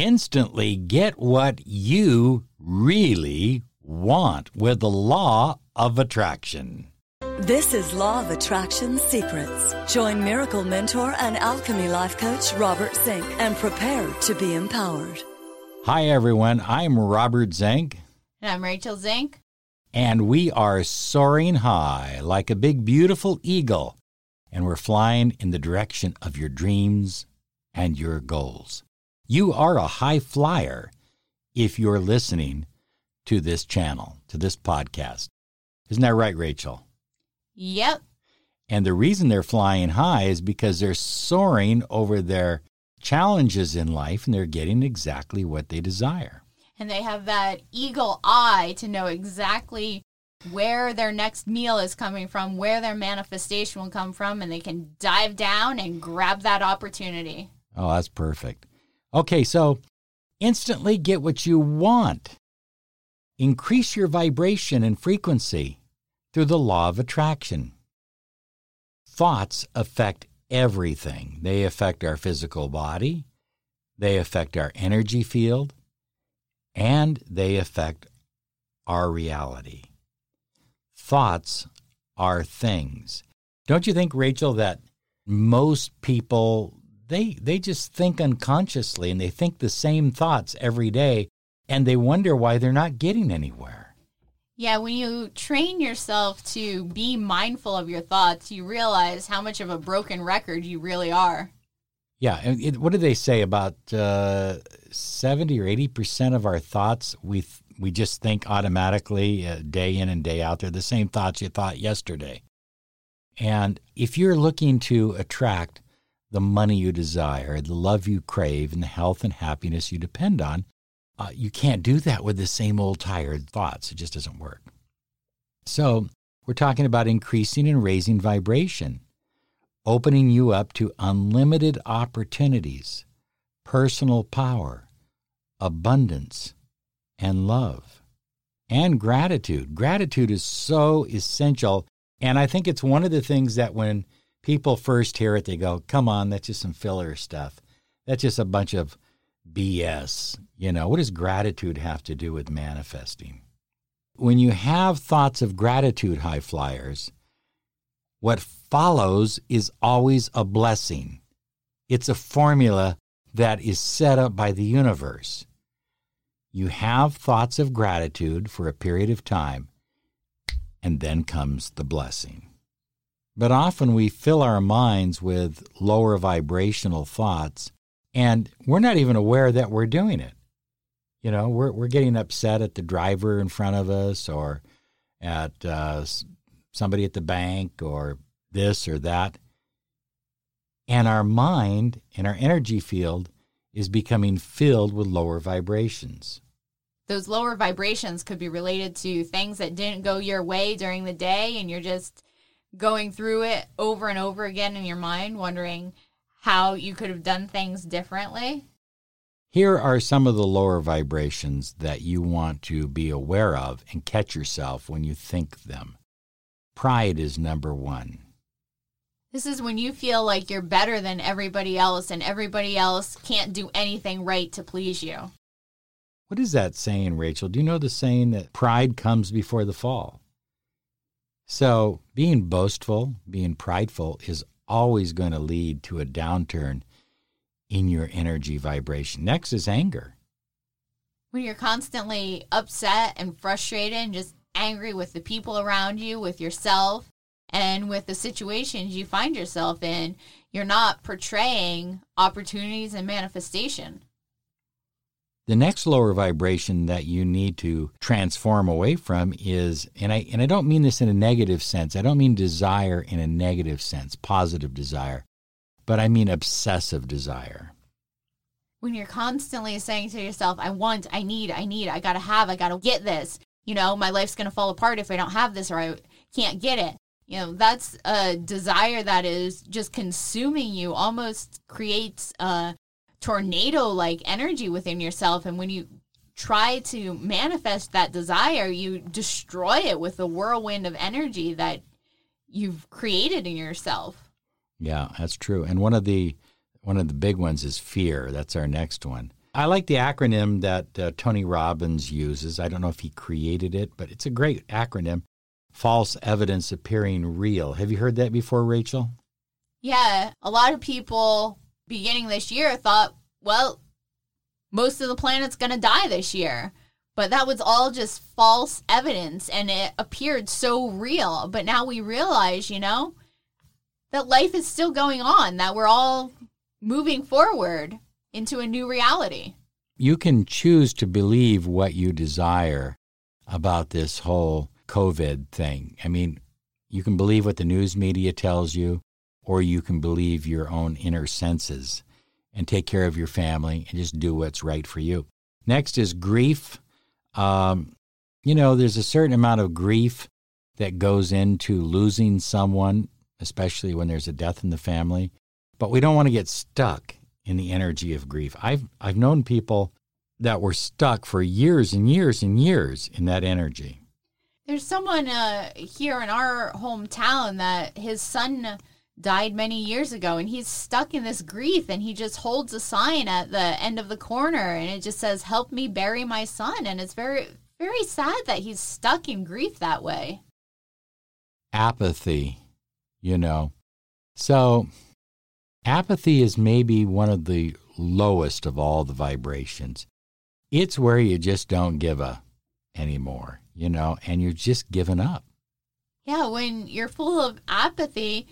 instantly get what you really want with the law of attraction. This is Law of Attraction Secrets. Join miracle mentor and alchemy life coach Robert Zink and prepare to be empowered. Hi, everyone. I'm Robert Zink. And I'm Rachael Zink. And we are soaring high like a big, beautiful eagle. And we're flying in the direction of your dreams and your goals. You are a high flyer if you're listening to this channel, to this podcast. Isn't that right, Rachael? Yep. And the reason they're flying high is because they're soaring over their challenges in life and they're getting exactly what they desire. And they have that eagle eye to know exactly where their next meal is coming from, where their manifestation will come from, and they can dive down and grab that opportunity. Oh, that's perfect. Okay, so instantly get what you want. Increase your vibration and frequency through the law of attraction. Thoughts affect everything. They affect our physical body, they affect our energy field, and they affect our reality. Thoughts are things. Don't you think, Rachael, that most people they they just think unconsciously and they think the same thoughts every day and they wonder why they're not getting anywhere. Yeah, when you train yourself to be mindful of your thoughts, you realize how much of a broken record you really are. Yeah, and it, what do they say about uh, seventy or eighty percent of our thoughts we th- we just think automatically uh, day in and day out. They're the same thoughts you thought yesterday. And if you're looking to attract the money you desire, the love you crave, and the health and happiness you depend on, uh, you can't do that with the same old tired thoughts. It just doesn't work. So, we're talking about increasing and raising vibration, opening you up to unlimited opportunities, personal power, abundance, and love, and gratitude. Gratitude is so essential. And I think it's one of the things that when people first hear it, they go, come on, that's just some filler stuff. That's just a bunch of BS. You know, what does gratitude have to do with manifesting? When you have thoughts of gratitude, high flyers, what follows is always a blessing. It's a formula that is set up by the universe. You have thoughts of gratitude for a period of time, and then comes the blessing. But often we fill our minds with lower vibrational thoughts, and we're not even aware that we're doing it. You know, we're, we're getting upset at the driver in front of us or at uh, somebody at the bank or this or that. And our mind and our energy field is becoming filled with lower vibrations. Those lower vibrations could be related to things that didn't go your way during the day, and you're just going through it over and over again in your mind, wondering how you could have done things differently? Here are some of the lower vibrations that you want to be aware of and catch yourself when you think them. Pride is number one. This is when you feel like you're better than everybody else and everybody else can't do anything right to please you. What is that saying, Rachael? Do you know the saying that pride comes before the fall? So, being boastful, being prideful is always going to lead to a downturn in your energy vibration. Next is anger. When you're constantly upset and frustrated and just angry with the people around you, with yourself, and with the situations you find yourself in, you're not portraying opportunities and manifestation. The next lower vibration that you need to transform away from is, and I, and I don't mean this in a negative sense, I don't mean desire in a negative sense, positive desire, but I mean obsessive desire. When you're constantly saying to yourself, I want, I need, I need, I gotta have, I gotta get this, you know, my life's gonna fall apart if I don't have this or I can't get it. You know, that's a desire that is just consuming you, almost creates a tornado like energy within yourself. And when you try to manifest that desire, you destroy it with the whirlwind of energy that you've created in yourself. Yeah, that's true. And one of the one of the big ones is fear. That's our next one. I like the acronym that uh, Tony Robbins uses. I don't know if he created it, but it's a great acronym false evidence appearing real. Have you heard that before, Rachael? Yeah, a lot of people beginning this year thought, well, most of the planet's going to die this year. But that was all just false evidence and it appeared so real. But now we realize, you know, that life is still going on, that we're all moving forward into a new reality. You can choose to believe what you desire about this whole COVID thing. I mean, you can believe what the news media tells you, or you can believe your own inner senses and take care of your family and just do what's right for you. Next is grief. Um, you know, there's a certain amount of grief that goes into losing someone, especially when there's a death in the family. But we don't want to get stuck in the energy of grief. I've I've known people that were stuck for years and years and years in that energy. There's someone uh, here in our hometown that his son died many years ago and he's stuck in this grief and he just holds a sign at the end of the corner and it just says help me bury my son and it's very very sad that he's stuck in grief that way. Apathy you know. So apathy is maybe one of the lowest of all the vibrations. It's where you just don't give a anymore you know and you're just giving up. Yeah when you're full of apathy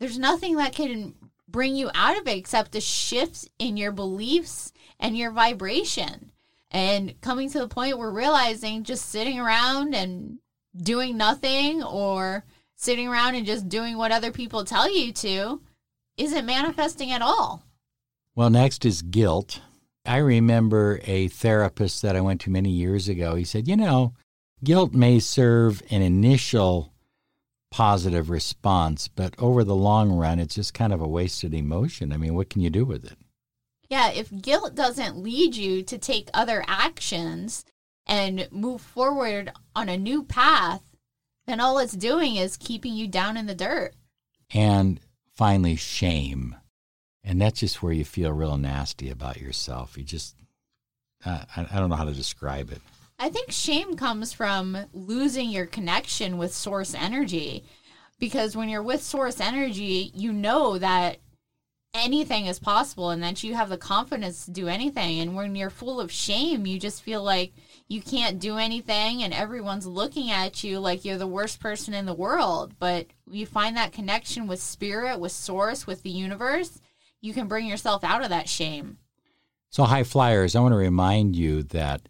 there's nothing that can bring you out of it except a shift in your beliefs and your vibration. And coming to the point where realizing just sitting around and doing nothing or sitting around and just doing what other people tell you to isn't manifesting at all. Well, next is guilt. I remember a therapist that I went to many years ago. He said, You know, guilt may serve an initial positive response, but over the long run, it's just kind of a wasted emotion. I mean, what can you do with it? Yeah, if guilt doesn't lead you to take other actions and move forward on a new path, then all it's doing is keeping you down in the dirt. And finally, shame. And that's just where you feel real nasty about yourself. You just, uh, I, I don't know how to describe it. I think shame comes from losing your connection with source energy. Because when you're with source energy, you know that anything is possible and that you have the confidence to do anything. And when you're full of shame, you just feel like you can't do anything and everyone's looking at you like you're the worst person in the world. But you find that connection with spirit, with source, with the universe, you can bring yourself out of that shame. So, high flyers, I want to remind you that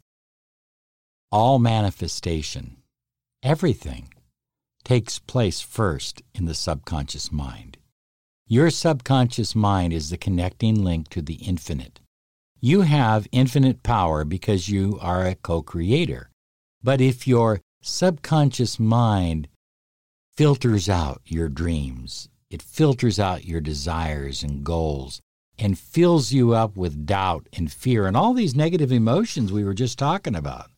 all manifestation, everything, takes place first in the subconscious mind. Your subconscious mind is the connecting link to the infinite. You have infinite power because you are a co creator. But if your subconscious mind filters out your dreams, it filters out your desires and goals, and fills you up with doubt and fear and all these negative emotions we were just talking about,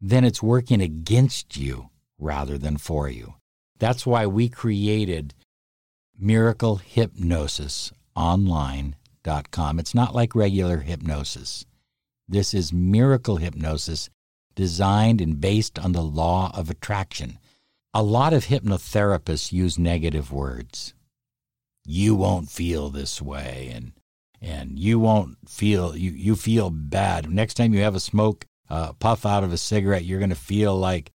then it's working against you rather than for you. That's why we created miraclehypnosisonline.com. It's not like regular hypnosis. This is miracle hypnosis designed and based on the law of attraction. A lot of hypnotherapists use negative words. You won't feel this way and and you won't feel you you feel bad. Next time you have a smoke uh, puff out of a cigarette, you're going to feel like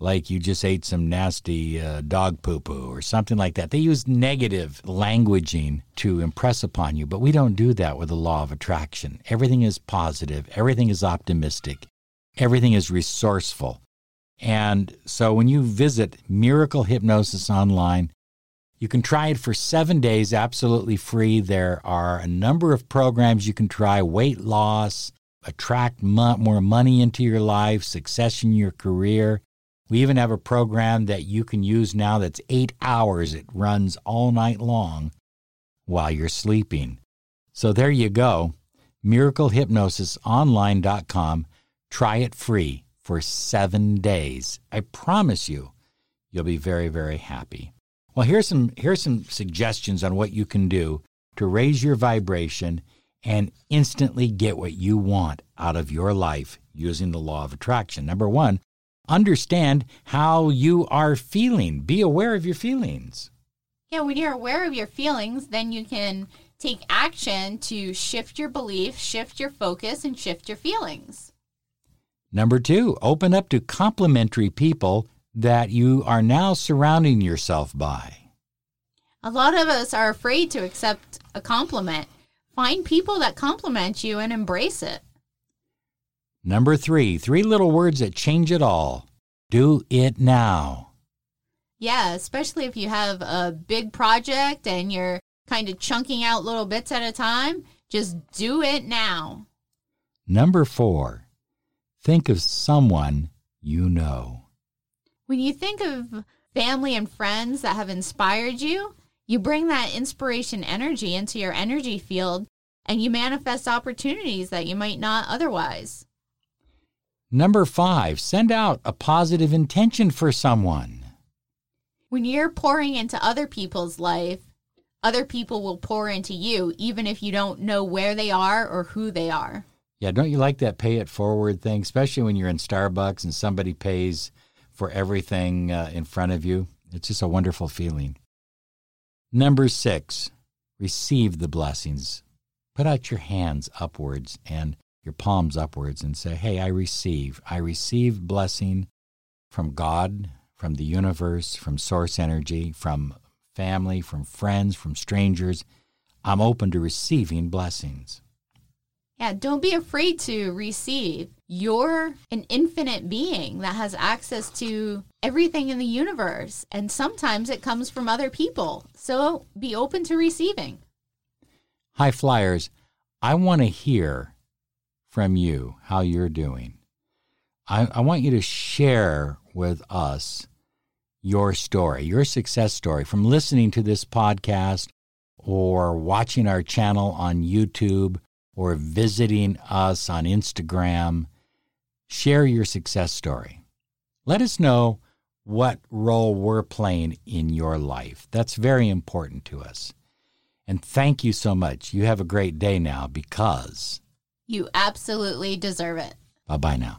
like you just ate some nasty uh, dog poo poo or something like that. They use negative languaging to impress upon you, but we don't do that with the law of attraction. Everything is positive, everything is optimistic, everything is resourceful. And so when you visit Miracle Hypnosis Online, you can try it for seven days absolutely free. There are a number of programs you can try weight loss, attract mo- more money into your life, success in your career. We even have a program that you can use now that's eight hours. It runs all night long while you're sleeping. So there you go. MiracleHypnosisOnline.com. Try it free for seven days. I promise you, you'll be very, very happy. Well, here's some, here's some suggestions on what you can do to raise your vibration and instantly get what you want out of your life using the law of attraction. Number one, understand how you are feeling. Be aware of your feelings. Yeah, when you're aware of your feelings, then you can take action to shift your belief, shift your focus, and shift your feelings. Number two, open up to complimentary people that you are now surrounding yourself by. A lot of us are afraid to accept a compliment. Find people that compliment you and embrace it. Number three, three little words that change it all. Do it now. Yeah, especially if you have a big project and you're kind of chunking out little bits at a time, just do it now. Number four, think of someone you know. When you think of family and friends that have inspired you, you bring that inspiration energy into your energy field and you manifest opportunities that you might not otherwise. Number five, send out a positive intention for someone. When you're pouring into other people's life, other people will pour into you, even if you don't know where they are or who they are. Yeah, don't you like that pay it forward thing, especially when you're in Starbucks and somebody pays for everything uh, in front of you? It's just a wonderful feeling. Number six, receive the blessings. Put out your hands upwards and your palms upwards and say, Hey, I receive. I receive blessing from God, from the universe, from source energy, from family, from friends, from strangers. I'm open to receiving blessings. Yeah, don't be afraid to receive. You're an infinite being that has access to everything in the universe, and sometimes it comes from other people. So be open to receiving. High flyers, I want to hear from you how you're doing. I, I want you to share with us your story, your success story from listening to this podcast or watching our channel on YouTube or visiting us on Instagram. Share your success story. Let us know what role we're playing in your life. That's very important to us. And thank you so much. You have a great day now because You absolutely deserve it. bye bye now.